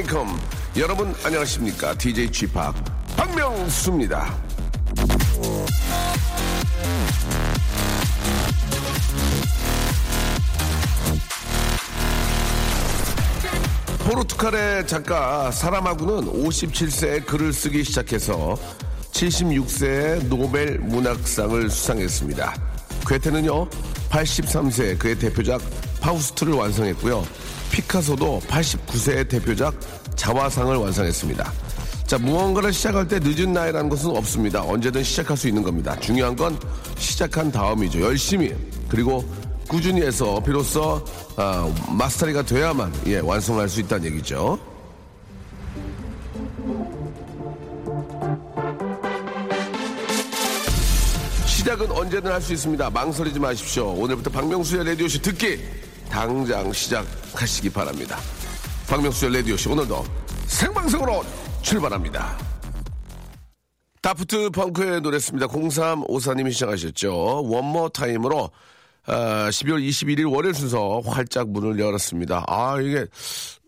welcome. 여러분 안녕하십니까? DJ Chip 박명수입니다. 포르투갈의 작가 사람하고는 57세에 글을 쓰기 시작해서 76세에 노벨 문학상을 수상했습니다. 괴테는요, 83세에 그의 대표작 파우스트를 완성했고요. 피카소도 89세의 대표작 자화상을 완성했습니다. 자, 무언가를 시작할 때 늦은 나이라는 것은 없습니다. 언제든 시작할 수 있는 겁니다. 중요한 건 시작한 다음이죠. 열심히 그리고 꾸준히 해서 비로소 아, 마스터리가 돼야만 예, 완성할 수 있다는 얘기죠. 시작은 언제든 할 수 있습니다. 망설이지 마십시오. 오늘부터 박명수의 라디오쇼 듣기 당장 시작하시기 바랍니다. 박명수의 라디오쇼 오늘도 생방송으로 출발합니다. Daft Punk의 노래였습니다. 0354님이 시작하셨죠. One More Time으로 아, 12월 21일 월요일 순서 활짝 문을 열었습니다. 아, 이게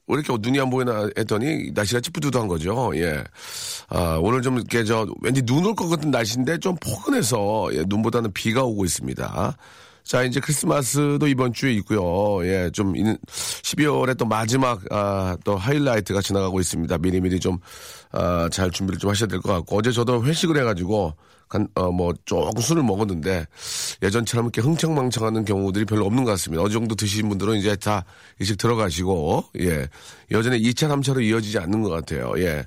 왜 이렇게 눈이 안 보이나 했더니 날씨가 찌뿌두두한 거죠. 예. 아, 오늘 좀 이렇게 저 왠지 눈 올 것 같은 날씨인데 좀 포근해서 예, 눈보다는 비가 오고 있습니다. 자, 이제 크리스마스도 이번 주에 있고요. 예, 좀 12월에 또 마지막 아, 또 하이라이트가 지나가고 있습니다. 미리미리 좀 아, 잘 준비를 좀 하셔야 될 것 같고 어제 저도 회식을 해가지고 간, 어, 뭐, 조금 술을 먹었는데, 예전처럼 이렇게 흥청망청하는 경우들이 별로 없는 것 같습니다. 어느 정도 드신 분들은 이제 다 일찍 들어가시고, 예. 여전히 2차, 3차로 이어지지 않는 것 같아요. 예.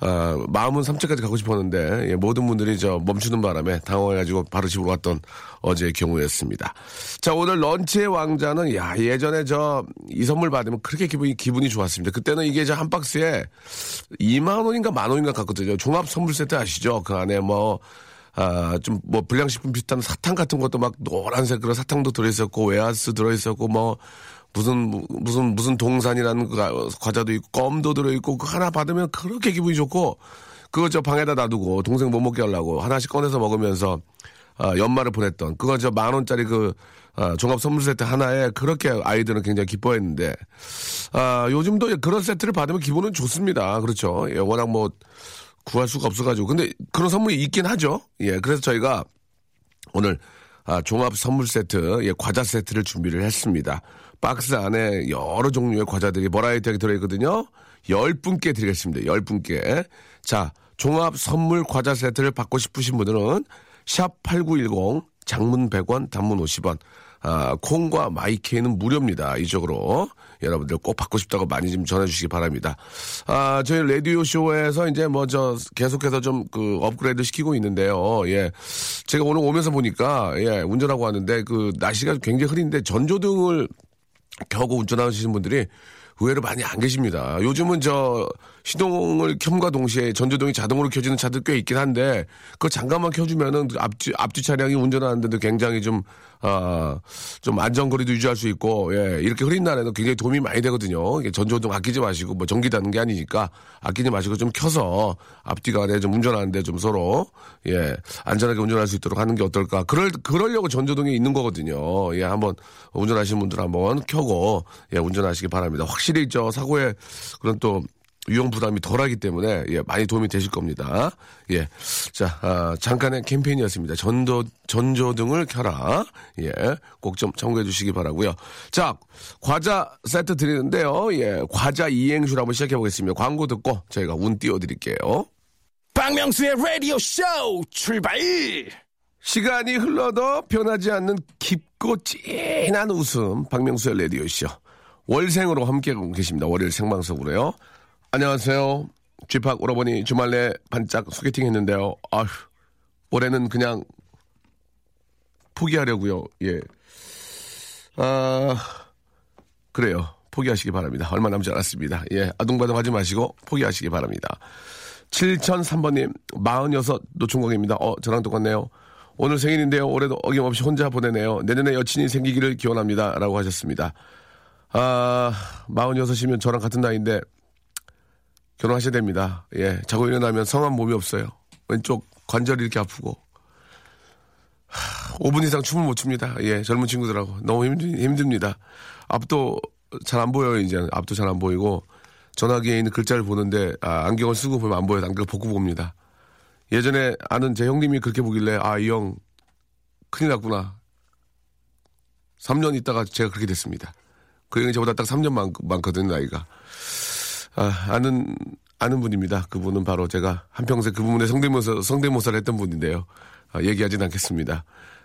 아, 마음은 3차까지 가고 싶었는데, 예, 모든 분들이 저 멈추는 바람에 당황해가지고 바로 집으로 왔던 어제의 경우였습니다. 자, 오늘 런치의 왕자는, 야, 예전에 저, 이 선물 받으면 그렇게 기분이, 기분이 좋았습니다. 그때는 이게 저 한 박스에 2만 원인가 만 원인가 갔거든요. 종합 선물 세트 아시죠? 그 안에 뭐, 아, 좀, 뭐, 불량식품 비슷한 사탕 같은 것도 막 노란색 그런 사탕도 들어있었고, 웨하스 들어있었고, 뭐, 무슨, 무슨, 무슨 동산이라는 그 과- 과자도 있고, 껌도 들어있고, 그거 하나 받으면 그렇게 기분이 좋고, 그거 저 방에다 놔두고, 동생 못 먹게 하려고 하나씩 꺼내서 먹으면서, 아, 연말을 보냈던, 그거 저 만 원짜리 그, 아, 종합 선물 세트 하나에 그렇게 아이들은 굉장히 기뻐했는데, 아, 요즘도 그런 세트를 받으면 기분은 좋습니다. 그렇죠. 예, 워낙 뭐, 구할 수가 없어가지고. 근데 그런 선물이 있긴 하죠. 예, 그래서 저희가 오늘 아, 종합 선물 세트, 예, 과자 세트를 준비를 했습니다. 박스 안에 여러 종류의 과자들이 버라이어티하게 들어있거든요. 열 분께 드리겠습니다. 열 분께. 자, 종합 선물 과자 세트를 받고 싶으신 분들은 샵 8910 장문 100원, 단문 50원. 아, 콩과 마이케이는 무료입니다. 이쪽으로. 여러분들 꼭 받고 싶다고 많이 좀 전해주시기 바랍니다. 아, 저희 라디오 쇼에서 이제 뭐 저 계속해서 좀 그 업그레이드 시키고 있는데요. 예. 제가 오늘 오면서 보니까, 예, 운전하고 왔는데 그 날씨가 굉장히 흐린데 전조등을 켜고 운전하시는 분들이 의외로 많이 안 계십니다. 요즘은 저 시동을 켬과 동시에 전조등이 자동으로 켜지는 차들 꽤 있긴 한데 그 잠깐만 켜주면은 앞뒤 앞뒤 차량이 운전하는데도 굉장히 좀 아, 좀 안전거리도 유지할 수 있고, 예, 이렇게 흐린 날에는 굉장히 도움이 많이 되거든요. 전조등 아끼지 마시고, 뭐 전기 다는 게 아니니까 아끼지 마시고 좀 켜서 앞뒤가 안에 좀 운전하는데 좀 서로, 예, 안전하게 운전할 수 있도록 하는 게 어떨까. 그럴, 그러려고 전조등이 있는 거거든요. 예, 한번 운전하시는 분들 한번 켜고, 예, 운전하시기 바랍니다. 확실히 저 사고에 그런 또 위험 부담이 덜하기 때문에 예, 많이 도움이 되실 겁니다. 예, 자 아, 잠깐의 캠페인이었습니다. 전도 전조 등을 켜라. 예, 꼭 좀 참고해 주시기 바라고요. 자 과자 세트 드리는데요. 예, 과자 이행시로 한번 시작해 보겠습니다. 광고 듣고 저희가 운 띄워 드릴게요. 박명수의 라디오 쇼 출발! 시간이 흘러도 변하지 않는 깊고 진한 웃음 박명수의 라디오 쇼 월생으로 함께하고 계십니다. 월요일 생방송으로요. 안녕하세요. 쥐팍 오라버니 주말 내 반짝 소개팅 했는데요. 아휴 올해는 그냥 포기하려고요. 예. 아 그래요. 포기하시기 바랍니다. 얼마 남지 않았습니다. 예, 아둥바둥 하지 마시고 포기하시기 바랍니다. 7003번님, 46 노총각입니다. 어, 저랑 똑같네요. 오늘 생일인데요. 올해도 어김없이 혼자 보내네요. 내년에 여친이 생기기를 기원합니다. 라고 하셨습니다. 아, 46이면 저랑 같은 나이인데 결혼하셔야 됩니다. 예, 자고 일어나면 성한 몸이 없어요. 왼쪽 관절이 이렇게 아프고. 하, 5분 이상 춤을 못 춥니다. 예, 젊은 친구들하고. 너무 힘들, 힘듭 니다. 앞도 잘 안 보여요, 이제. 앞도 잘 안 보이고. 전화기에 있는 글자를 보는데, 아, 안경을 쓰고 보면 안 보여요. 안경을 벗고 봅니다. 예전에 아는 제 형님이 그렇게 보길래, 아, 이 형, 큰일 났구나. 3년 있다가 제가 그렇게 됐습니다. 그 형이 저보다 딱 3년 많, 많거든요, 나이가. 아, 아는, 아는 분입니다. 그분은 바로 제가 한평생 그 부분에 성대모사, 성대모사를 했던 분인데요. 아, 얘기하진 않겠습니다.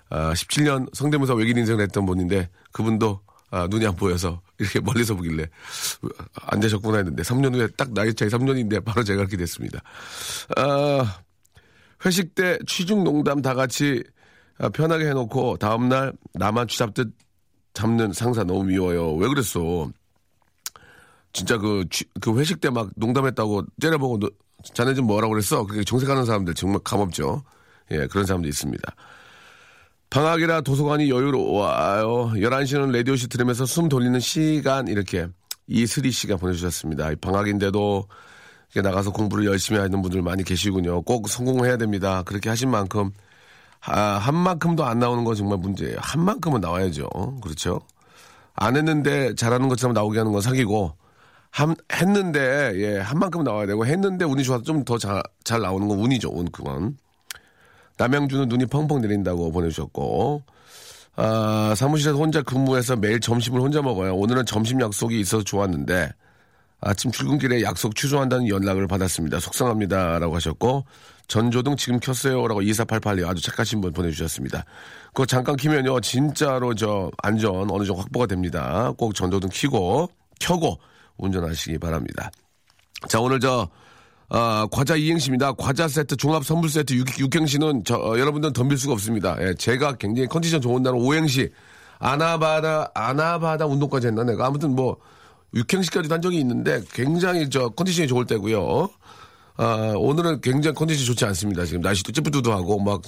아, 17년 성대모사 외길 인생을 했던 분인데 그분도 아, 눈이 안 보여서 이렇게 멀리서 보길래 안 되셨구나 했는데 3년 후에 딱 나이 차이 3년인데 바로 제가 그렇게 됐습니다. 아, 회식 때 취중 농담 다 같이 아, 편하게 해놓고 다음날 나만 쥐잡듯 잡는 상사 너무 미워요. 왜 그랬어? 진짜 그, 취- 그 회식 때 막 농담했다고 째려보고 너, 자네 좀 뭐라고 그랬어? 그게 정색하는 사람들 정말 감없죠. 예, 그런 사람도 있습니다. 방학이라 도서관이 여유로워요. 11시는 라디오시 들으면서 숨 돌리는 시간 이렇게 이슬이 씨가 보내주셨습니다. 이 방학인데도 나가서 공부를 열심히 하는 분들 많이 계시군요. 꼭 성공해야 됩니다. 그렇게 하신 만큼 아, 한 만큼도 안 나오는 건 정말 문제예요. 한 만큼은 나와야죠. 그렇죠? 안 했는데 잘하는 것처럼 나오게 하는 건 사기고 한, 했는데 예, 한 만큼 나와야 되고 했는데 운이 좋아서 좀더잘잘 나오는 건 운이죠. 운 그건. 남양주는 눈이 펑펑 내린다고 보내주셨고, 아, 사무실에서 혼자 근무해서 매일 점심을 혼자 먹어요. 오늘은 점심 약속이 있어서 좋았는데, 아침 출근길에 약속 취소한다는 연락을 받았습니다. 속상합니다. 라고 하셨고, 전조등 지금 켰어요. 라고 2488이 아주 착하신 분 보내주셨습니다. 그거 잠깐 키면요. 진짜로 저 안전 어느 정도 확보가 됩니다. 꼭 전조등 켜고, 켜고 운전하시기 바랍니다. 자, 오늘 저, 아, 과자 이행시입니다. 과자 세트, 종합 선물 세트, 육, 육행시는 저, 어, 여러분들은 덤빌 수가 없습니다. 예, 제가 굉장히 컨디션 좋은 날은 오행시, 아나바다, 아나바다 운동까지 했나 내가. 아무튼 뭐, 육행시까지도 한 적이 있는데 굉장히 저 컨디션이 좋을 때고요. 아, 오늘은 굉장히 컨디션이 좋지 않습니다. 지금 날씨도 찌뿌두두하고 막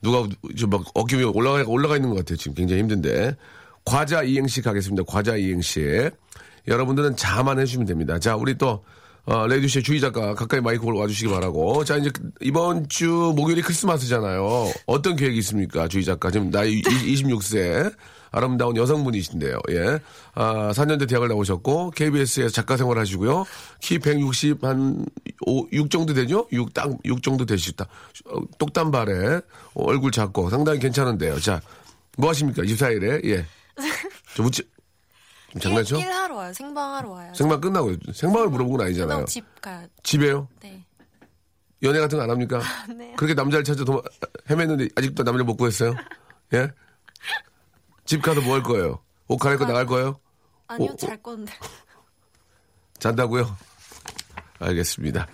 누가 저막 어깨 위에 올라가 올라가 있는 것 같아요. 지금 굉장히 힘든데 과자 이행시 가겠습니다. 과자 이행시 여러분들은 자만 해주시면 됩니다. 자 우리 또 어, 레디쇼 주희 작가 가까이 마이크 로 와주시기 바라고 자 이제 이번 주 목요일이 크리스마스잖아요. 어떤 계획이 있습니까, 주희 작가? 지금 나이 26세 아름다운 여성분이신데요. 예, 아, 4년대 대학을 나오셨고 KBS에서 작가 생활 하시고요. 키 160한6 정도 되죠? 6 딱 6 정도 되시다. 어, 똑단발에 어, 얼굴 작고 상당히 괜찮은데요. 자, 뭐 하십니까? 24일에 예. 좀 웃지. 좀 장난쳐? 일, 하러 와요. 생방하러 와요. 생방 끝나고 생방을 물어본 건 아니잖아요. 집 가요. 집에요? 네. 연애 같은 거 안 합니까? 네. 그렇게 남자를 찾아 도마, 헤맸는데 아직도 남자를 못 구했어요? 예? 집 가서 뭐 할 거예요? 옷 갈아입고 나갈 거예요? 아니요, 어, 잘 건데. 잔다고요? 알겠습니다.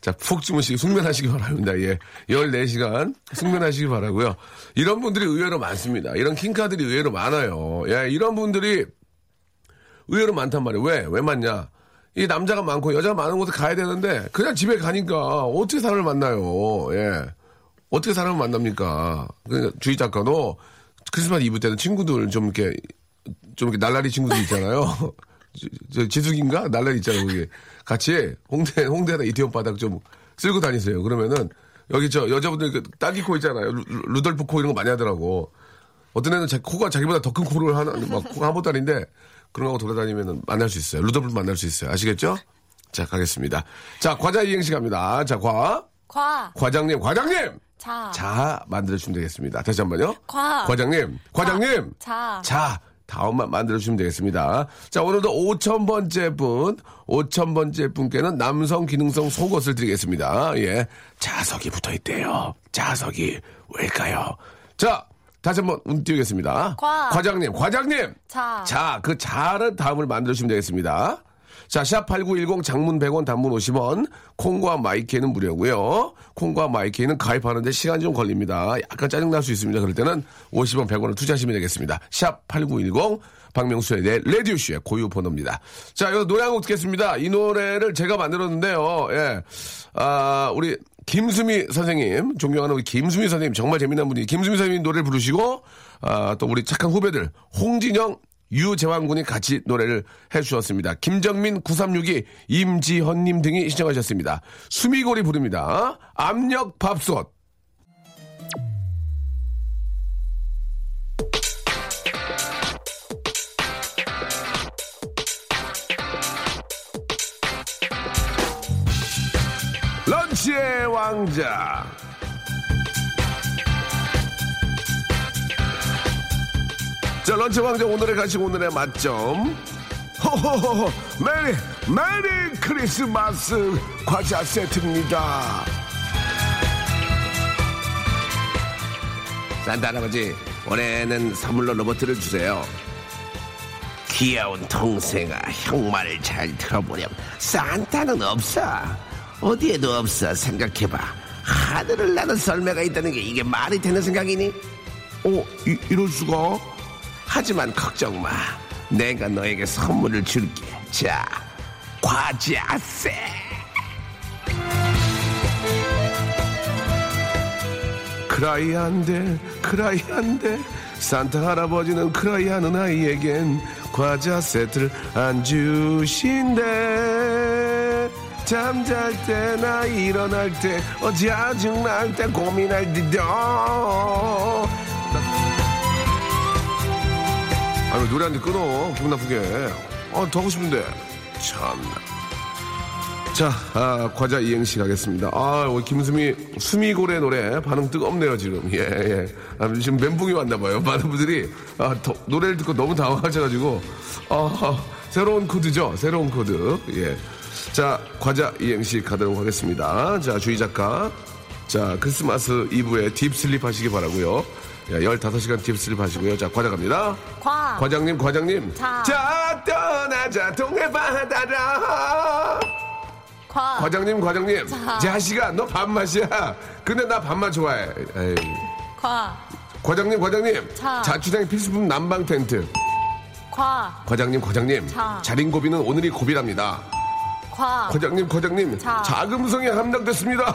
자, 푹 주무시기, 숙면하시기 바랍니다. 예. 14시간 숙면하시기 바라고요 이런 분들이 의외로 많습니다. 이런 킹카들이 의외로 많아요. 예, 이런 분들이 의외로 많단 말이에요. 왜? 왜 많냐? 이 남자가 많고 여자가 많은 곳에 가야 되는데 그냥 집에 가니까 어떻게 사람을 만나요? 예. 어떻게 사람을 만납니까? 그 주희 작가도 크리스마스 이브 때는 친구들 좀 이렇게 좀 이렇게 날라리 친구들 있잖아요. 저, 저 지숙인가 날라리 있잖아요. 거기 같이 홍대 홍대나 이태원 바닥 좀 쓸고 다니세요. 그러면은 여기 저 여자분들 그 딸기 코 있잖아요. 루, 루돌프 코 이런 거 많이 하더라고. 어떤 애는 자, 코가 자기보다 더 큰 코를 하는 막 코가 한 보따리인데 그런 거 돌아다니면 만날 수 있어요. 루돌프 만날 수 있어요. 아시겠죠? 자 가겠습니다. 자 과자 이행시 갑니다. 자 과. 과, 과장님, 과장님! 자, 자, 만들어주시면 되겠습니다. 다시 한 번요. 과, 과장님, 과장님! 자, 자, 다음만 만들어주시면 되겠습니다. 자, 오늘도 5,000번째 분, 5,000번째 분께는 남성 기능성 속옷을 드리겠습니다. 예. 자석이 붙어 있대요. 자석이 왜일까요? 자, 다시 한번 운 띄우겠습니다. 과. 과장님, 과장님! 자. 자, 그 자를 다음을 만들어주시면 되겠습니다. 자, 샵8910 장문 100원 단문 50원, 콩과 마이케는 무료고요 콩과 마이케는 가입하는데 시간이 좀 걸립니다. 약간 짜증날 수 있습니다. 그럴 때는 50원, 100원을 투자하시면 되겠습니다. 샵8910 박명수의 내 레디오쇼의 고유 번호입니다. 자, 이거 노래 한 곡 듣겠습니다. 이 노래를 제가 만들었는데요. 예. 아, 우리 김수미 선생님, 존경하는 우리 김수미 선생님, 정말 재미난 분이 김수미 선생님 노래를 부르시고, 아, 또 우리 착한 후배들, 홍진영, 유재환 군이 같이 노래를 해주셨습니다. 김정민 9362 임지헌님 등이 시청하셨습니다. 수미골이 부릅니다. 압력 밥솥. 런치의 왕자. 자, 런치 왕자 오늘의 간식 오늘의 맛점. 호호호호, 메리, 메리 크리스마스 과자 세트입니다. 산타 할아버지, 올해는 선물로 로봇을 주세요. 귀여운 동생아, 형 말을 잘 들어보렴. 산타는 없어. 어디에도 없어. 생각해봐. 하늘을 나는 썰매가 있다는 게 이게 말이 되는 생각이니? 어, 이, 이럴 수가? 하지만 걱정 마. 내가 너에게 선물을 줄게. 자, 과자세. 크라이 한데, 크라이 한데. 산타 할아버지는 크라이 하는 아이에겐 과자 세트를 안 주신대. 잠잘 때나 일어날 때, 어, 짜증날 때, 고민할 때도. 아유 노래 한 대 끊어. 기분 나쁘게. 아더 하고 싶은데. 참나. 자 아, 과자 이행시 가겠습니다. 아 우리 김수미 수미골의 노래. 반응 뜨겁네요 지금. 예 예. 아, 지금 멘붕이 왔나 봐요. 많은 분들이. 아, 더, 노래를 듣고 너무 당황하셔가지고. 아, 새로운 코드죠? 새로운 코드. 예 자 과자 이행시 가도록 하겠습니다 자 주희 작가 자 크리스마스 이브에 deep sleep 하시기 바라고요 야, 15시간 deep sleep 하시고요 자 과자 갑니다 과. 과장님, 과장님. 자. 떠나자, 동해 바다라. 과. 과장님, 과장님. 자. 자식아, 너 밥맛이야. 근데 나 밥맛 좋아해. 에이. 과. 과장님, 과장님. 자. 자취생 필수품 난방 텐트. 과. 과장님, 과장님. 자. 자린 고비는 오늘이 고비랍니다. 과. 과장님, 과장님. 자. 자금성이 함락됐습니다.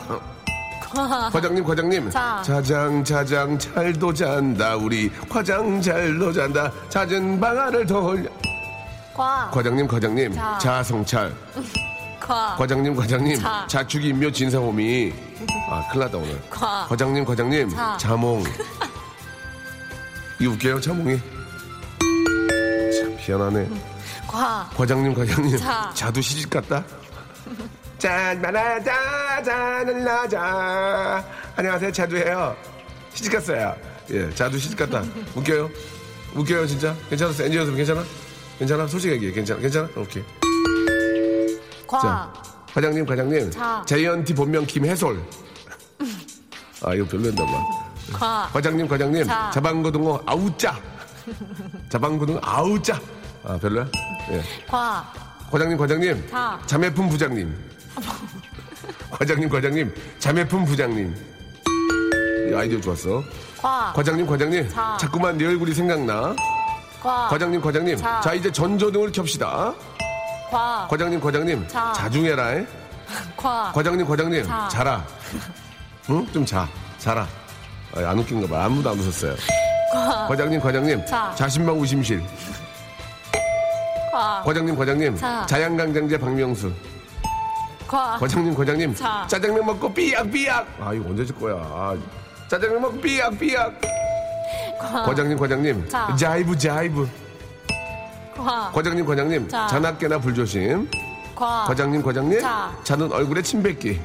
과. 과장님, 과장님. 자. 자장, 자장, 잘도 잔다. 우리 과장 잘도 잔다. 잦은 방아를 돌려. 과. 과장님, 과장님. 자. 자성찰. 과. 과장님, 과장님. 자. 자축이 인묘 진사호미. 아, 큰일 났다, 오늘. 과. 과장님, 과장님. 자. 자몽. 이거 웃겨요, 자몽이? 참, 희한하네. 과. 과장님, 과장님. 자. 자도 시집 갔다? 짠, 마라자, 나자. 안녕하세요, 자두예요. 시집 갔어요. 예, 자두 시집 갔다. 웃겨요? 웃겨요, 진짜? 괜찮았어? 엔지니어서 괜찮아? 괜찮아? 솔직히 얘기해. 괜찮아? 괜찮아? 오케이. 과. 자, 과장님, 과장님. 자. 자이언티 본명 김해솔. 아, 이거 별로였나 봐. 과. 과장님, 과장님. 자. 자방고등어 아우짜. 자방고등어 아우짜. 아, 별로야? 예. 과. 과장님, 과장님. 자. 자매품 부장님. 과장님, 과장님. 자매품 부장님. 이 아이디어 좋았어. 과. 과장님, 과장님. 자. 자꾸만 네 얼굴이 생각나. 과. 과장님, 과장님. 자. 자, 이제 전조등을 켭시다. 과. 과장님, 과장님. 자. 자중해라. 에? 과. 과장님, 과장님, 자. 자라. 응? 좀 자. 자라. 아, 안 웃긴가 봐. 아무도 안 웃었어요. 과. 과장님, 과장님. 자. 자신만 우심실. 과. 과장님, 과장님. 자. 자양강장제 박명수. 과. 과장님, 과장님. 자. 짜장면 먹고 삐약삐약. 아, 이거 언제 줄 거야. 아, 짜장면 먹고 삐약삐약. 과. 과장님, 과장님. 자. 자이브, 자이브. 과. 과장님, 과장님. 자. 자나깨나 불조심. 과. 과장님, 과장님. 자. 자는 얼굴에 침 뱉기.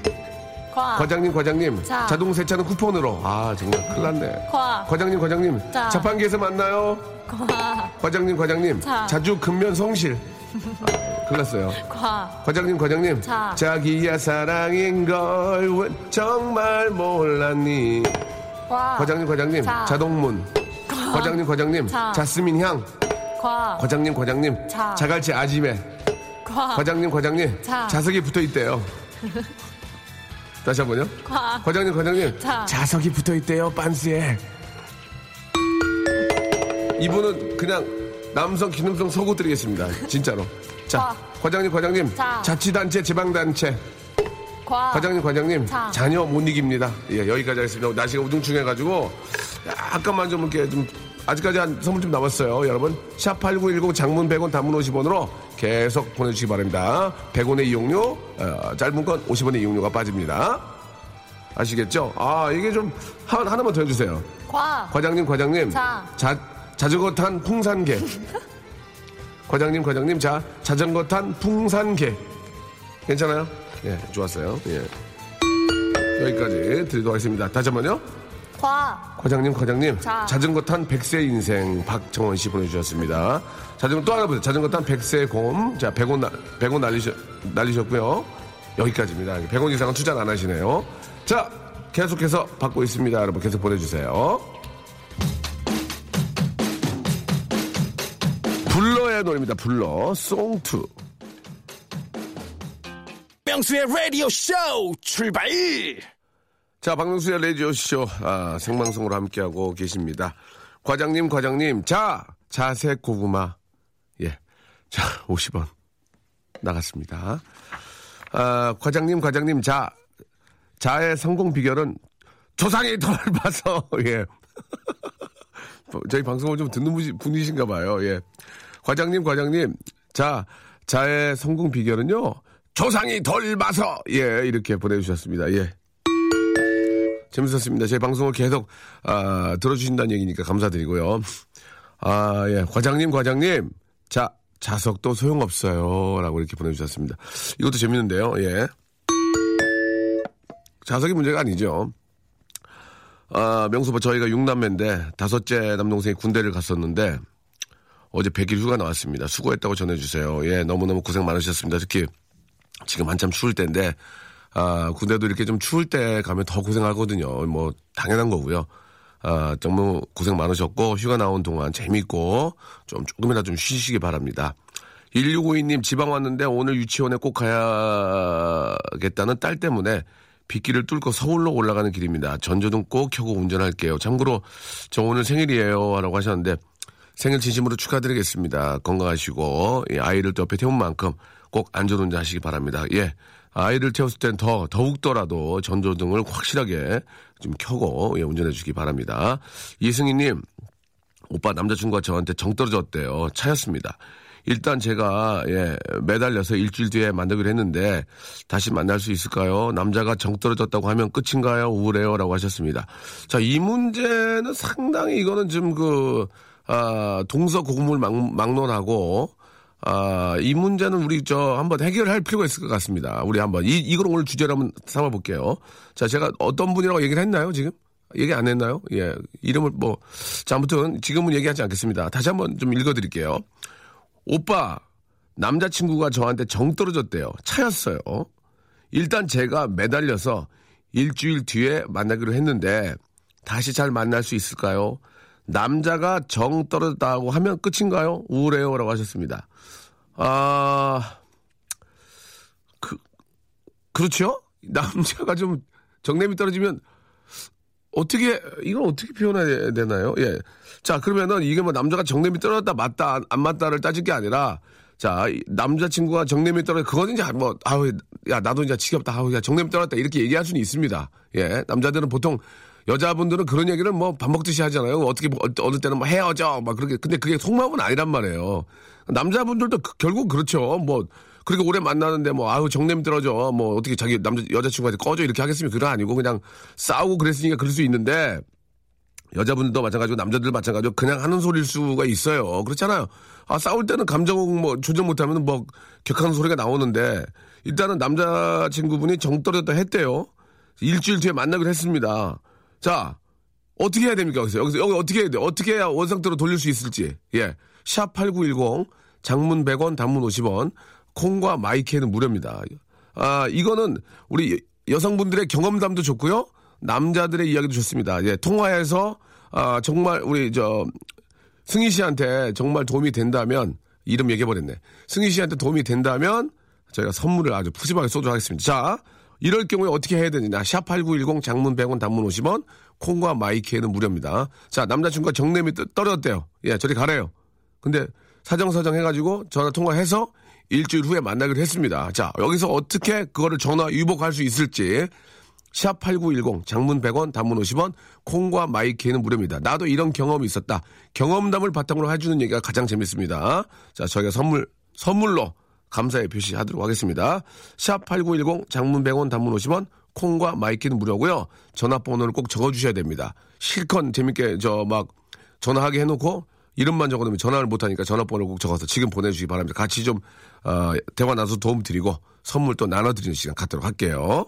과. 과장님, 과장님. 자. 자동 세차는 쿠폰으로. 아, 정말 큰일 났네. 과. 과장님, 과장님. 자. 자판기에서 만나요. 과. 과장님, 과장님. 자. 자주 근면 성실. 아, 큰일 났어요. 과. 과장님, 과장님. 자. 자기야 사랑인 걸왜 정말 몰랐니? 과. 과장님, 과장님. 자. 자동문. 과장님, 과장님. 자. 자스민 향. 과. 과장님, 과장님. 자. 자갈치 아지매. 과. 과장님, 과장님. 자. 자석이 붙어 있대요. 다시 한 번요. 과. 과장님, 과장님. 자. 자석이 붙어 있대요, 빤스에. 이분은 그냥 남성 기능성 속옷 드리겠습니다. 진짜로. 자, 과. 과장님, 과장님. 자. 자치단체, 지방단체. 과. 과장님, 과장님. 자. 자녀 못 이깁니다. 예, 여기까지 하겠습니다. 날씨가 우중충해가지고 약간만 좀 이렇게 좀 아직까지 한 선물 좀 남았어요. 여러분. 샵8910 장문 100원 단문 50원으로 계속 보내주시기 바랍니다. 100원의 이용료, 어, 짧은 건 50원의 이용료가 빠집니다. 아시겠죠? 아, 이게 좀 하, 하나만 더 해주세요. 과. 과장님, 과장님. 자. 자, 자전거 탄 풍산개. 과장님, 과장님. 자, 자전거 탄 풍산개. 괜찮아요? 예, 좋았어요. 예. 여기까지 드리도록 하겠습니다. 다시 한 번요. 과. 과장님, 과장님. 자. 자전거 탄 백세 인생 박정원 씨 보내주셨습니다. 자전거 또 하나 보세요. 자전거 탄 백세 곰. 자, 100원, 나, 100원 날리셨, 날리셨고요. 여기까지입니다. 100원 이상은 투자 안 하시네요. 자, 계속해서 받고 있습니다. 여러분 계속 보내주세요. 불러의 노래입니다. 불러. 송투. 명수의 라디오 쇼 출발! 자, 박명수의 라디오쇼, 아, 생방송으로 함께하고 계십니다. 과장님, 과장님, 자, 자색 고구마. 예. 자, 50원. 나갔습니다. 아, 과장님, 과장님, 자, 자의 성공 비결은 조상이 덜 봐서, 예. 저희 방송을 좀 듣는 분이- 분이신가 봐요, 예. 과장님, 과장님, 자, 자의 성공 비결은요, 조상이 덜 봐서, 예, 이렇게 보내주셨습니다, 예. 재밌었습니다. 제 방송을 계속 아, 들어주신다는 얘기니까 감사드리고요. 아, 예. 과장님, 과장님. 자, 자석도 소용없어요. 라고 이렇게 보내주셨습니다. 이것도 재밌는데요. 예. 자석이 문제가 아니죠. 아, 명수봐 저희가 6남매인데 다섯째 남동생이 군대를 갔었는데 어제 100일 휴가 나왔습니다. 수고했다고 전해주세요. 예, 너무너무 고생 많으셨습니다. 특히 지금 한참 추울 때인데 아, 군대도 이렇게 좀 추울 때 가면 더 고생하거든요. 뭐, 당연한 거고요. 아, 너무 고생 많으셨고, 휴가 나온 동안 재밌고, 좀 조금이나 좀 쉬시기 바랍니다. 1652님 지방 왔는데 오늘 유치원에 꼭 가야겠다는 딸 때문에 빗길을 뚫고 서울로 올라가는 길입니다. 전조등 꼭 켜고 운전할게요. 참고로 저 오늘 생일이에요. 라고 하셨는데 생일 진심으로 축하드리겠습니다. 건강하시고 예, 아이를 또 옆에 태운 만큼 꼭 안전운전 하시기 바랍니다. 예. 아이를 태웠을 땐 더, 더욱더라도 전조등을 확실하게 좀 켜고 예, 운전해 주시기 바랍니다. 이승희님, 오빠 남자친구가 저한테 정 떨어졌대요. 차였습니다. 일단 제가 예, 매달려서 일주일 뒤에 만나기로 했는데 다시 만날 수 있을까요? 남자가 정 떨어졌다고 하면 끝인가요? 우울해요 라고 하셨습니다. 자, 이 문제는 상당히 이거는 좀그 아, 동서고금을 막, 막론하고 아, 이 문제는 우리 저 한번 해결할 필요가 있을 것 같습니다. 우리 한번 이 이걸 오늘 주제로 한번 삼아 볼게요. 자, 제가 어떤 분이라고 얘기를 했나요, 지금? 얘기 안 했나요? 예. 이름을 뭐 자, 아무튼 지금은 얘기하지 않겠습니다. 다시 한번 좀 읽어 드릴게요. 오빠, 남자친구가 저한테 정 떨어졌대요. 차였어요. 일단 제가 매달려서 일주일 뒤에 만나기로 했는데 다시 잘 만날 수 있을까요? 남자가 정 떨어졌다고 하면 끝인가요? 우울해요. 라고 하셨습니다. 아, 그, 그렇죠? 남자가 좀 정냄이 떨어지면 어떻게 이걸 어떻게 표현해야 되나요? 예. 자 그러면은 이게 뭐 남자가 정냄이 떨어졌다 맞다 안, 안 맞다를 따질 게 아니라 자이 남자 친구가 정냄이 떨어 그거는 이제 뭐 아우 야 나도 이제 지겹다 아우 야 정냄이 떨어졌다 이렇게 얘기할 수는 있습니다. 예. 남자들은 보통 여자분들은 그런 얘기를 뭐 밥 먹듯이 하잖아요. 어떻게 뭐 어- 어느 때는 뭐 헤어져 막 그렇게 근데 그게 속마음은 아니란 말이에요. 남자분들도 그- 결국 그렇죠. 뭐 그렇게 오래 만나는데 뭐 아우 정냄 떨어져 뭐 어떻게 자기 남자 여자친구한테 꺼져 이렇게 하겠습니까? 그건 아니고 그냥 싸우고 그랬으니까 그럴 수 있는데 여자분들도 마찬가지고 남자들 마찬가지고 그냥 하는 소리일 수가 있어요. 그렇잖아요. 아 싸울 때는 감정 뭐 조절 못하면 뭐 격한 소리가 나오는데 일단은 남자친구분이 정 떨어졌다 했대요. 일주일 뒤에 만나기로 했습니다. 자, 어떻게 해야 됩니까? 여기서 여기서 여기 어떻게 해야 돼? 어떻게 해야 원상태로 돌릴 수 있을지. 예. 샵8910 장문 100원, 단문 50원. 콩과 마이크는 무료입니다. 아, 이거는 우리 여성분들의 경험담도 좋고요. 남자들의 이야기도 좋습니다. 예, 통화해서 아, 정말 우리 저 승희 씨한테 정말 도움이 된다면 이름 얘기해 버렸네. 승희 씨한테 도움이 된다면 저희가 선물을 아주 푸짐하게 쏘도록 하겠습니다. 자, 이럴 경우에 어떻게 해야 되느냐. 샵8910 장문 100원 단문 50원 콩과 마이크에는 무료입니다. 자, 남자친구가 떠- 떨어졌대요. 예, 저리 가래요. 근데 사정사정 해가지고 전화 통화해서 일주일 후에 만나기로 했습니다. 자, 여기서 어떻게 그거를 전화위복할 수 있을지 샵 8910 장문 100원 단문 50원 콩과 마이케이는 무료입니다. 나도 이런 경험이 있었다. 경험담을 바탕으로 해주는 얘기가 가장 재밌습니다. 자 저희가 선물 선물로 감사의 표시하도록 하겠습니다. 샵 8910 장문 100원 단문 50원 콩과 마이케이는 무료고요. 전화번호를 꼭 적어주셔야 됩니다. 실컷 재밌게 저 막 전화하게 해놓고 이름만 적어놓으면 전화를 못하니까 전화번호를 꼭 적어서 지금 보내주시기 바랍니다. 같이 좀 어, 대화 나서 도움 드리고 선물 또 나눠드리는 시간 갖도록 할게요.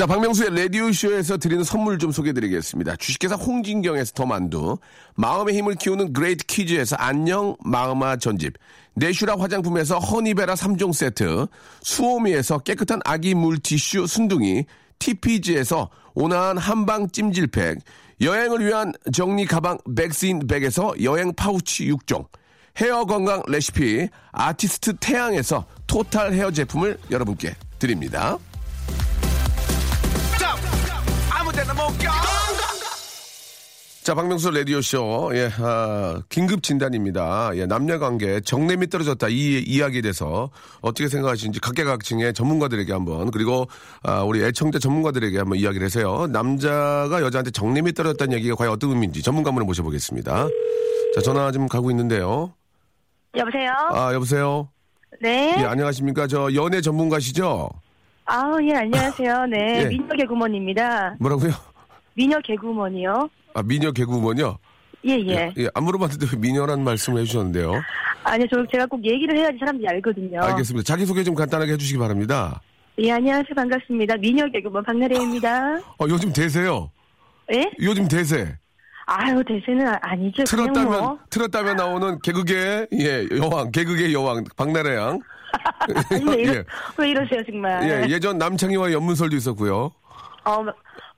자, 박명수의 라디오쇼에서 드리는 선물 좀 소개해드리겠습니다. 주식회사 홍진경에서 더 만두, 마음의 힘을 키우는 그레이트 키즈에서 안녕 마음아 전집, 내슈라 화장품에서 허니베라 3종 세트, 수오미에서 깨끗한 아기 물티슈 순둥이, TPG에서 온화한 한방 찜질팩, 여행을 위한 정리 가방 백스인 백에서 여행 파우치 6종, 헤어 건강 레시피 아티스트 태양에서 토탈 헤어 제품을 여러분께 드립니다. 자, 박명수 라디오쇼, 예, 아, 긴급 진단입니다. 예, 남녀 관계, 정내미 떨어졌다. 이 이야기에 대해서 어떻게 생각하시는지 각계각층의 전문가들에게 한번, 그리고, 아, 우리 애청자 전문가들에게 한번 이야기를 해서요. 남자가 여자한테 정냄이 떨어졌다는 얘기가 과연 어떤 의미인지 전문가 분을 모셔보겠습니다. 자, 전화 지금 가고 있는데요. 여보세요? 아, 여보세요? 네. 예, 안녕하십니까. 저 연애 전문가시죠? 아, 예, 안녕하세요. 네. 예. 미녀 개구먼입니다. 뭐라고요? 미녀 개구먼이요. 아, 미녀 개구먼요? 예, 예. 예, 안 물어봤는데 왜 미녀라는 말씀을 해주셨는데요. 아니, 저, 제가 꼭 얘기를 해야지 사람들이 알거든요. 알겠습니다. 자기소개 좀 간단하게 해주시기 바랍니다. 예, 안녕하세요. 반갑습니다. 미녀 개구먼 박나래입니다. 어, 요즘 대세요. 예? 요즘 대세. 아유, 대세는 아- 아니죠. 틀었다면, 뭐. 틀었다면 나오는 개그계, 예, 여왕, 개그계 여왕, 박나래 양. 아니, 왜, 이러, 예. 왜 이러세요, 정말. 예, 예전 남창희와 연문설도 있었고요. 어,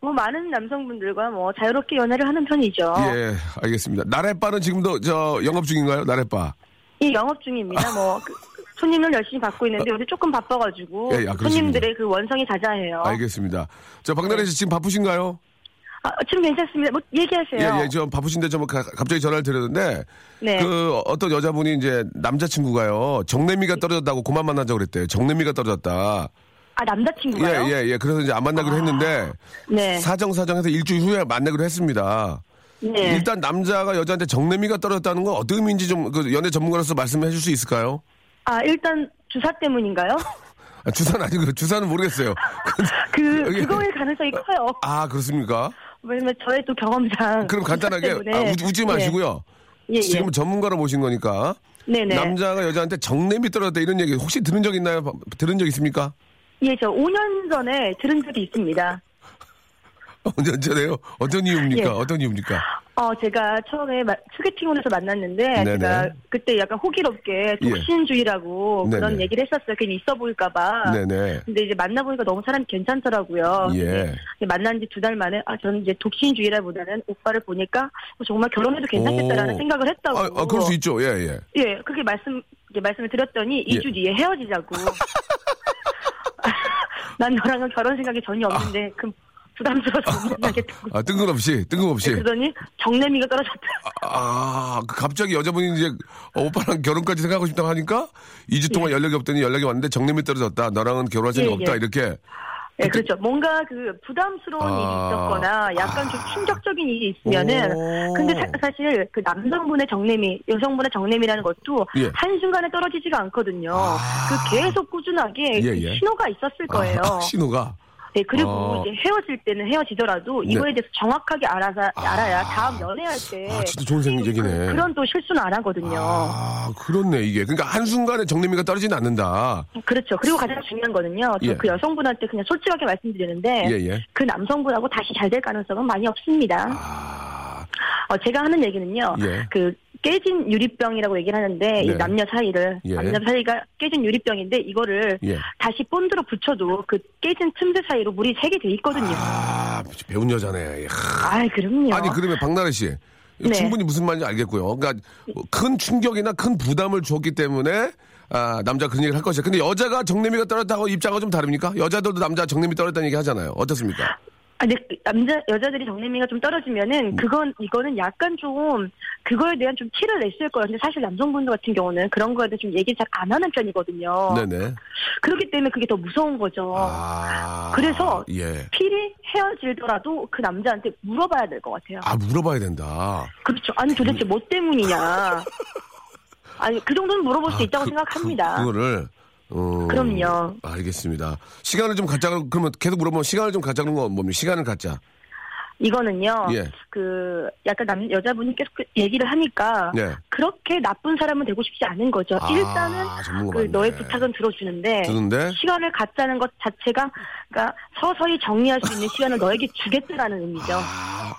뭐, 많은 남성분들과 뭐, 자유롭게 연애를 하는 편이죠. 예, 알겠습니다. 나래바는 지금도 저 영업 중인가요? 나래바. 예, 영업 중입니다. 뭐, 그, 손님을 열심히 받고 있는데 요새 조금 바빠가지고 예, 아. 손님들의 그 원성이 자자해요. 알겠습니다. 저 박나래 씨 지금 바쁘신가요? 아, 지금 괜찮습니다. 뭐 얘기하세요. 예, 예, 좀 바쁘신데 좀 가- 갑자기 전화를 드렸는데 네. 그 어떤 여자분이 이제 남자친구가요 정내미가 떨어졌다고 그만 만나자고 그랬대요. 정내미가 떨어졌다. 아 남자친구가요? 예, 예, 예. 그래서 이제 안 만나기로 했는데 네. 사정 사정해서 일주일 후에 만나기로 했습니다. 네. 일단 남자가 여자한테 정내미가 떨어졌다는 건 어떤 의미인지 좀 그 연애 전문가로서 말씀해 줄수 있을까요? 아 일단 주사 때문인가요? 아, 주사는 아니고 주사는 모르겠어요. 그 그거의 가능성이 커요. 아 그렇습니까? 왜냐면 저의 또 경험상. 그럼 간단하게. 아, 우- 웃지 마시고요. 예, 예. 지금 전문가로 모신 거니까 네네. 남자가 여자한테 정내미 떨어졌다 이런 얘기 혹시 들은 적 있나요? 바- 들은 적 있습니까? 예, 저 5년 전에 들은 적이 있습니다. 언제 전에요? 어떤 이유입니까? 예. 어떤 이유입니까? 어, 제가 처음에 마- 소개팅을 해서 만났는데, 네네. 제가 그때 약간 호기롭게 예. 독신주의라고 그런 네네. 얘기를 했었어요. 괜히 있어 보일까봐. 네네. 근데 이제 만나보니까 너무 사람이 괜찮더라고요. 예. 만난 지 두 달 만에, 아, 저는 이제 독신주의라보다는 오빠를 보니까 정말 결혼해도 괜찮겠다라는 오. 생각을 했다고. 아, 아, 그럴 수 있죠. 예, 예. 예, 그렇게 말씀, 말씀을 드렸더니 예. 2주 뒤에 헤어지자고. 난 너랑은 결혼 생각이 전혀 없는데, 그 부담스러워서 못 만나겠다고. 아, 뜬금없이, 뜬금없이. 그러더니 정내미가 떨어졌다. 아, 그 갑자기 여자분이 이제 어, 오빠랑 결혼까지 생각하고 싶다고 하니까 2주 동안 연락이 없더니 연락이 왔는데 정림이 떨어졌다. 너랑은 결혼할 생각 예, 없다. 예. 이렇게. 예, 그렇죠. 뭔가 그 부담스러운 아. 일이 있었거나 약간 좀 충격적인 일이 있으면은 오. 근데 사, 실그 남성분의 정내미, 여성분의 정내미라는 것도 예. 한순간에 떨어지지가 않거든요. 아. 그 계속 꾸준하게 예, 그 예. 신호가 있었을 거예요. 아, 신호가. 네, 그리고 아. 이제 헤어질 때는 헤어지더라도 네. 이거에 대해서 정확하게 알아서, 알아야 아. 다음 연애할 때. 아, 진짜 좋은 생- 얘기네. 그, 런 또 실수는 안 하거든요. 아, 그렇네, 이게. 그러니까 한 순간에 정내미가 떨어지진 않는다. 그렇죠. 그리고 가장 중요한 거는요. 저 예. 그 여성분한테 그냥 솔직하게 말씀드리는데 예, 예. 그 남성분하고 다시 잘 될 가능성은 많이 없습니다. 아, 어, 제가 하는 얘기는요. 예. 그 깨진 유리병이라고 얘기를 하는데 이 네. 남녀 사이를 예. 남녀 사이가 깨진 유리병인데 이거를 예. 다시 본드로 붙여도 그 깨진 틈새 사이로 물이 새게 돼 있거든요. 아, 배운 여자네. 하. 아, 그럼요. 아니, 그러면 박나래 씨. 네. 충분히 무슨 말인지 알겠고요. 그러니까 큰 충격이나 큰 부담을 줬기 때문에 아, 남자 그런 얘기를 할 것이야. 근데 여자가 정내미가 떨어졌다고 입장은 좀 다릅니까? 여자들도 남자 정내미 떨어졌다는 얘기 하잖아요. 어떻습니까? 아, 근데 그 남자 여자들이 정내미가 좀 음. 떨어지면은 그건 이거는 약간 좀 그거에 대한 좀 티를 냈을 거예요. 근데 사실 남성분들 같은 경우는 그런 거에 대해 좀 얘기 잘 안 하는 편이거든요. 네네. 그렇기 때문에 그게 더 무서운 거죠. 아. 그래서 예. 필히 헤어지더라도 그 남자한테 물어봐야 될 것 같아요. 아, 물어봐야 된다. 그렇죠. 아니 도대체 뭐 때문이냐. 아니 그 정도는 물어볼 수 아, 있다고 그- 생각합니다. 그, 거를 어, 그럼요. 알겠습니다. 시간을 좀 갖자 그러- 그러면 계속 물어보면 시간을 좀 갖자 그런 건 뭡니까? 시간을 갖자. 이거는요. 예. 그 약간 남 여자분이 계속 그 얘기를 하니까 네. 그렇게 나쁜 사람은 되고 싶지 않은 거죠. 아, 일단은 그. 너의 부탁은 들어주는데 드는데 시간을 갖자는 것 자체가 그러니까 서서히 정리할 수 있는 시간을 너에게 주겠다라는 의미죠. 아,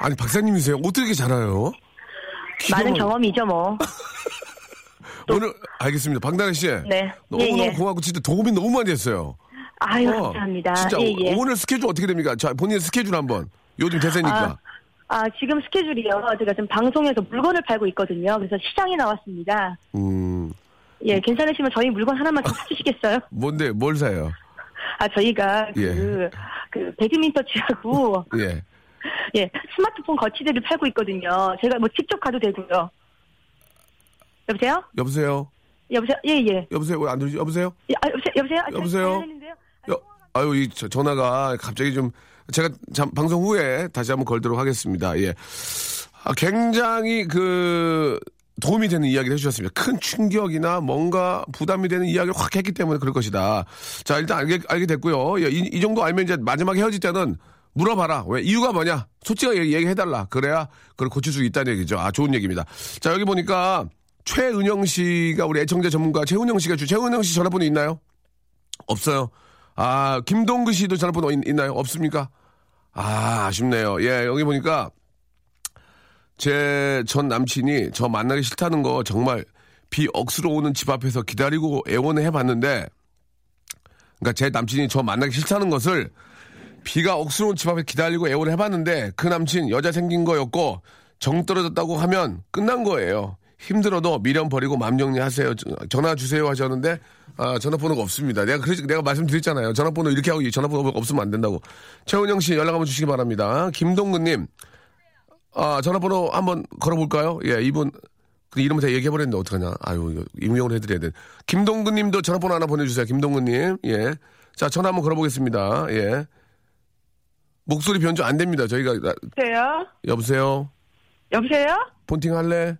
아니 박사님이세요? 어떻게 잘 알아요? 많은 경험이죠 뭐. 오늘 알겠습니다. 박나래 씨. 네. 너무너무 예, 예. 고맙고 진짜 도움이 너무 많이 됐어요. 아유 어, 감사합니다. 진짜 예, 예. 오늘 스케줄 어떻게 됩니까? 자, 본인 스케줄 한번. 요즘 대세니까. 아, 지금 스케줄이요. 제가 지금 방송에서 물건을 팔고 있거든요. 그래서 시장에 나왔습니다. 음, 예, 괜찮으시면 저희 물건 하나만 좀 사주시겠어요? 뭔데, 뭘 사요? 아, 저희가 그, 예. 그, 배드민턴 치하고, 예. 예, 스마트폰 거치대를 팔고 있거든요. 제가 뭐 직접 가도 되고요. 여보세요? 여보세요? 여보세요? 예, 예. 여보세요? 왜 안 들리지? 여보세요? 예, 아, 여보세요? 여보세요? 아, 여보세요? 여, 아유, 이 저- 전화가 갑자기 좀, 제가 잠, 방송 후에 다시 한번 걸도록 하겠습니다. 예. 아, 굉장히 그, 도움이 되는 이야기를 해주셨습니다. 큰 충격이나 뭔가 부담이 되는 이야기를 확 했기 때문에 그럴 것이다. 자, 일단 알게, 알게 됐고요. 예, 이, 이 정도 알면 이제 마지막에 헤어질 때는 물어봐라. 왜? 이유가 뭐냐? 솔직하게 얘기- 얘기해달라. 그래야 그걸 고칠 수 있다는 얘기죠. 아, 좋은 얘기입니다. 자, 여기 보니까 최은영 씨가 우리 애청자 전문가 최은영 씨가 주, 최은영 씨 전화번호 있나요? 없어요. 아, 김동근 씨도 전화번호 있, 나요 없습니까? 아, 아쉽네요. 예, 여기 보니까 제 전 남친이 저 만나기 싫다는 거 정말 비 억수로 오는 집 앞에서 기다리고 애원을 해봤는데, 그러니까 제 남친이 저 만나기 싫다는 것을 비가 억수로 온집 앞에 기다리고 애원을 해봤는데 그 남친 여자 생긴 거였고 정 떨어졌다고 하면 끝난 거예요. 힘들어도 미련 버리고 마음 정리하세요. 저- 전화 주세요 하셨는데 아, 전화번호가 없습니다. 내가 그래 내가 말씀드렸잖아요. 전화번호 이렇게 하고 전화번호가 없으면 안 된다고. 최은영 씨 연락 한번 주시기 바랍니다. 김동근님 아 전화번호 한번 걸어볼까요? 예 이분 그 이름을 다 얘기해버렸는데 어떡하냐. 아유 이거 임명을 해드려야 돼. 김동근 님도 전화번호 하나 보내주세요. 김동근 님 예. 자 전화 한번 걸어보겠습니다. 예. 목소리 변조 안 됩니다. 저희가 나- 여보세요? 여보세요. 여보세요? 폰팅 할래?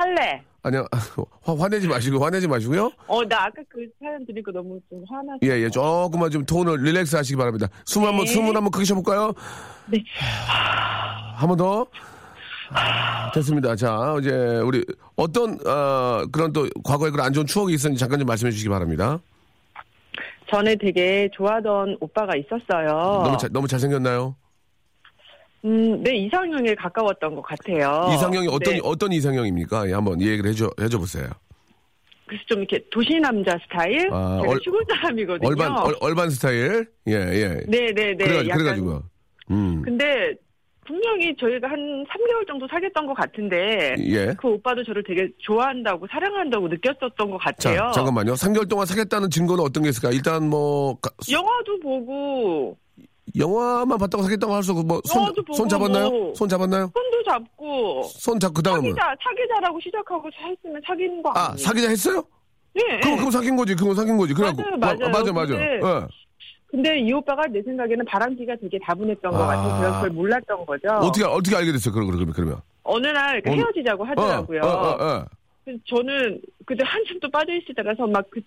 할래. 아니요 화, 화내지 마시고 화내지 마시고요. 어, 나 아까 그 사연 들으니까 너무 좀 화나. 예, 예, 조금만 좀 톤을 릴렉스 하시기 바랍니다. 숨 한번, 숨을 한번 크게 쉬어볼까요? 네. 한 번 더. 아, 됐습니다. 자, 이제 우리 어떤, 어, 그런 또 과거에 그런 안 좋은 추억이 있었는지 잠깐 좀 말씀해 주시기 바랍니다. 전에 되게 좋아하던 오빠가 있었어요. 너무, 잘, 너무 잘생겼나요? 음, 네, 이상형에 가까웠던 것 같아요. 이상형이 어떤, 네, 어떤 이상형입니까? 예, 한번 얘기를 해줘, 해줘 보세요. 그래서 좀 이렇게 도시 남자 스타일? 아, 제가 얼- 시골 사람이거든요. 얼반, 얼, 얼반 스타일? 예, 예. 네네네. 그래가지고, 약간- 그래가지고. 음. 근데 분명히 저희가 한 3개월 정도 사귀었던 것 같은데 예. 그 오빠도 저를 되게 좋아한다고 사랑한다고 느꼈었던 것 자, 같아요. 잠깐만요. 3개월 동안 사귀었다는 증거는 어떤 게 있을까? 일단 뭐, 가- 영화도 보고 영화만 봤다고 사귀었다고 할 수 없고, 뭐, 손, 영화도 보고 손 잡았나요? 뭐. 손 잡았나요? 손도 잡고 손 잡, 그 다음은. 사귀자 사귀자라고 시작하고 했으면 사귀는 거 아, 아니에요? 사귀자 했어요? 네. 그럼, 그럼 사귄 거지. 그건 사귄 거지. 그래갖고. 맞아요, 마- 맞아요. 맞아, 맞아. 근데 예. 근데 이 오빠가 내 생각에는 바람기가 되게 다분했던 것 아. 같아요. 그래서 그걸 몰랐던 거죠. 어떻게, 어떻게 알게 됐어요? 그럼, 그러면, 그러면. 어느 날그 어느- 헤어지자고 하더라고요. 어, 어, 어, 어. 그래서 저는 그때 한참 또 빠져 있을 때라서 막 그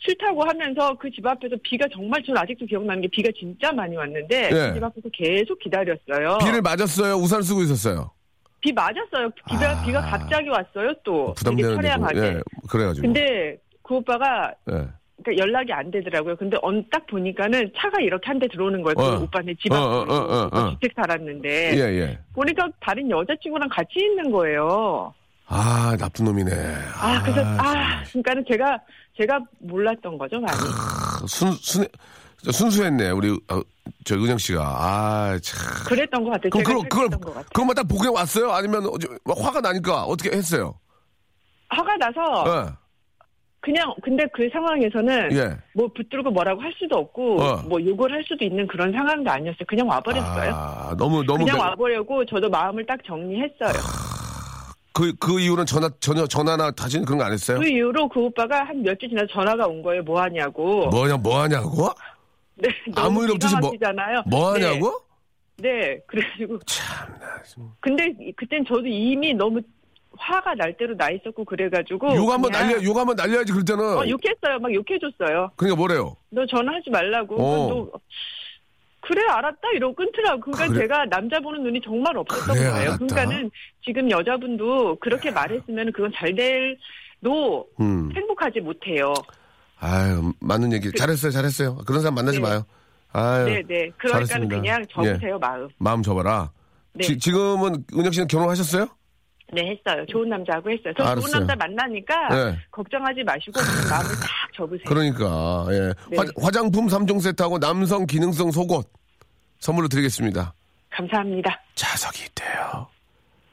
싫다고 하면서 그 집 앞에서 비가 정말 전 아직도 기억나는 게 비가 진짜 많이 왔는데 네. 그집 앞에서 계속 기다렸어요. 비를 맞았어요? 우산 쓰고 있었어요? 비 맞았어요. 비가 아. 비가 갑자기 왔어요. 또 되게 부담되는데. 처량하게. 예, 그래가지고. 근데 그 오빠가 예. 그러니까 연락이 안 되더라고요. 근데 언, 딱 보니까는 차가 이렇게 한 대 들어오는 거예요. 그 어. 오빠네 집 어, 앞으로. 어, 어, 어, 어. 주택 살았는데. 예, 예. 보니까 다른 여자친구랑 같이 있는 거예요. 아, 나쁜 놈이네. 아, 그래서, 아, 정말. 그러니까는 제가, 제가 몰랐던 거죠, 많이. 순, 순, 순수했네, 우리, 어, 저, 은영 씨가. 아, 참. 그랬던 것 같아요. 그럼, 그걸, 그걸, 착각했던 것 같아요. 그것만 딱 보게 왔어요? 아니면, 어, 저, 화가 나니까 어떻게 했어요? 화가 나서, 그냥, 근데 그 상황에서는, 예. 예. 뭐 붙들고 뭐라고 할 수도 없고, 어. 뭐 욕을 할 수도 있는 그런 상황도 아니었어요. 그냥 와버렸어요. 아, 너무, 너무. 그냥 매- 와버려고 저도 마음을 딱 정리했어요. 그, 그 이후로는 전화, 전혀, 전화나 다시는 그런 거 안 했어요? 그 이후로 그 오빠가 한 몇 주 지나서 전화가 온 거예요. 뭐 하냐고. 뭐냐, 뭐 하냐고? 네, 아무 일 없듯이 뭐- 잖아요 뭐 하냐고? 네, 네, 그래가지고. 참나. 좀. 근데 그땐 저도 이미 너무 화가 날 대로 나 있었고 그래가지고. 욕 한번 날려, 욕 한번 날려야지, 그럴 때는. 어, 욕했어요. 막 욕해줬어요. 그러니까 뭐래요? 너 전화하지 말라고. 어. 너 그래 알았다 이러고 끊더라고. 그러니까 그래. 제가 남자 보는 눈이 정말 없었던 그래, 거예요. 알았다. 그러니까는 지금 여자분도 그렇게 말했으면 그건 잘 될도 음. 행복하지 못해요. 아유, 맞는 얘기. 잘했어요, 잘했어요. 그런 사람 만나지 네. 마요. 아유. 네네. 그러니까 잘했습니다. 예. 그냥 접으세요 마음. 마음 접어라. 네. 지, 지금은 은영 씨는 결혼하셨어요? 네 했어요. 좋은 남자하고 했어요. 저. 좋은 남자 만나니까 네. 걱정하지 마시고 마음을 딱 접으세요. 그러니까, 예. 네. 화, 장품 3종 세트하고 남성 기능성 속옷 선물로 드리겠습니다. 감사합니다. 자석이 있대요.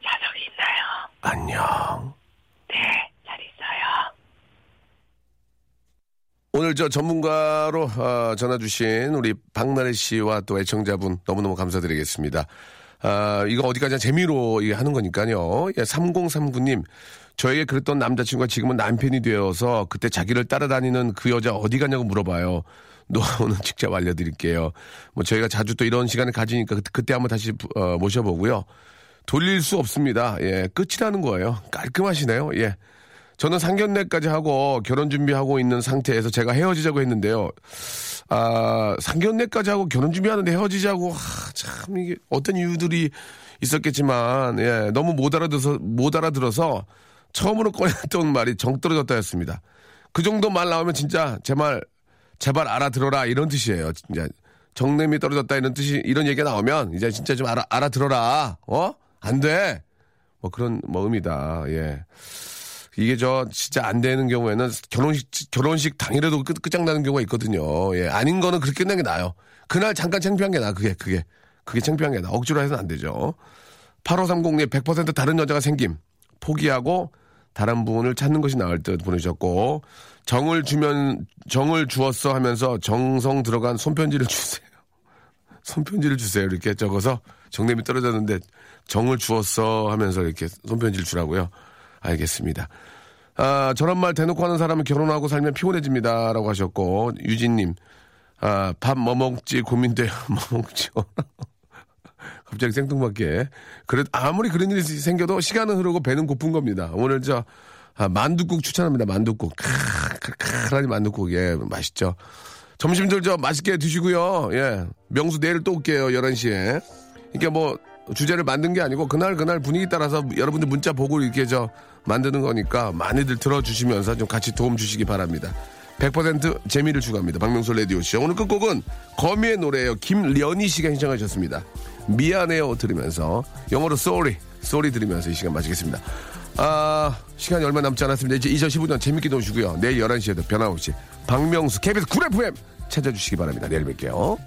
자석이 있나요? 안녕. 네, 잘 있어요. 오늘 저 전문가로 어, 전화 주신 우리 박나래 씨와 또 애청자분 너무너무 감사드리겠습니다. 아, 이거 어디까지나 재미로 하는 거니까요. 예, 3039님, 저에게 그랬던 남자친구가 지금은 남편이 되어서 그때 자기를 따라다니는 그 여자 어디 가냐고 물어봐요. 노하우는 직접 알려드릴게요. 뭐 저희가 자주 또 이런 시간을 가지니까 그때, 그때 한번 다시 어, 모셔보고요. 돌릴 수 없습니다. 예, 끝이라는 거예요. 깔끔하시네요. 예. 저는 상견례까지 하고 결혼 준비하고 있는 상태에서 제가 헤어지자고 했는데요. 아, 상견례까지 하고 결혼 준비하는데 헤어지자고, 아, 참, 이게 어떤 이유들이 있었겠지만, 예, 너무 못 알아들어서, 못 알아들어서 처음으로 꺼냈던 말이 정 떨어졌다 였습니다. 그 정도 말 나오면 진짜 제 말, 제발 알아들어라 이런 뜻이에요. 진짜 정냄이 떨어졌다 이런 뜻이, 이런 얘기가 나오면 이제 진짜 좀 알아, 알아들어라. 어? 안 돼. 뭐 그런 뭐 의미다. 예. 이게 저 진짜 안 되는 경우에는 결혼식 결혼식 당일에도 끝, 끝장나는 경우가 있거든요. 예, 아닌 거는 그렇게 끝나는 게 나아요. 그날 잠깐 창피한 게 나. 그게 그게 그게 창피한 게 나. 억지로 해서는 안 되죠. 8530님 100% 다른 여자가 생김 포기하고 다른 분을 찾는 것이 나을 듯 보내주셨고 정을 주면 정을 주었어 하면서 정성 들어간 손편지를 주세요. 손편지를 주세요. 이렇게 적어서 정냄이 떨어졌는데 정을 주었어 하면서 이렇게 손편지를 주라고요. 알겠습니다. 아, 저런 말 대놓고 하는 사람은 결혼하고 살면 피곤해집니다. 라고 하셨고, 유진님, 아, 밥 뭐 먹지 고민돼요. 뭐 먹죠. 갑자기 생뚱맞게. 그래, 아무리 그런 일이 생겨도 시간은 흐르고 배는 고픈 겁니다. 오늘 저, 아, 만두국 추천합니다. 만두국. 칼칼칼하니 만두국. 예, 맛있죠. 점심들 저 맛있게 드시고요. 예. 명수 내일 또 올게요. 11시에. 이게 뭐 주제를 만든 게 아니고 그날 그날 분위기 따라서 여러분들 문자 보고 이렇게 저 만드는 거니까 많이들 들어주시면서 좀 같이 도움 주시기 바랍니다. 100% 재미를 추구합니다. 박명수 라디오쇼. 오늘 끝곡은 거미의 노래예요. 김련희 씨가 신청하셨습니다. 미안해요 들으면서 영어로 sorry, sorry 들으면서 이 시간 마치겠습니다. 아, 시간이 얼마 남지 않았습니다. 이제 2015년 재밌게 노시고요. 내일 11시에도 변함없이 박명수 KBS 쿨 FM 찾아주시기 바랍니다. 내일 뵐게요.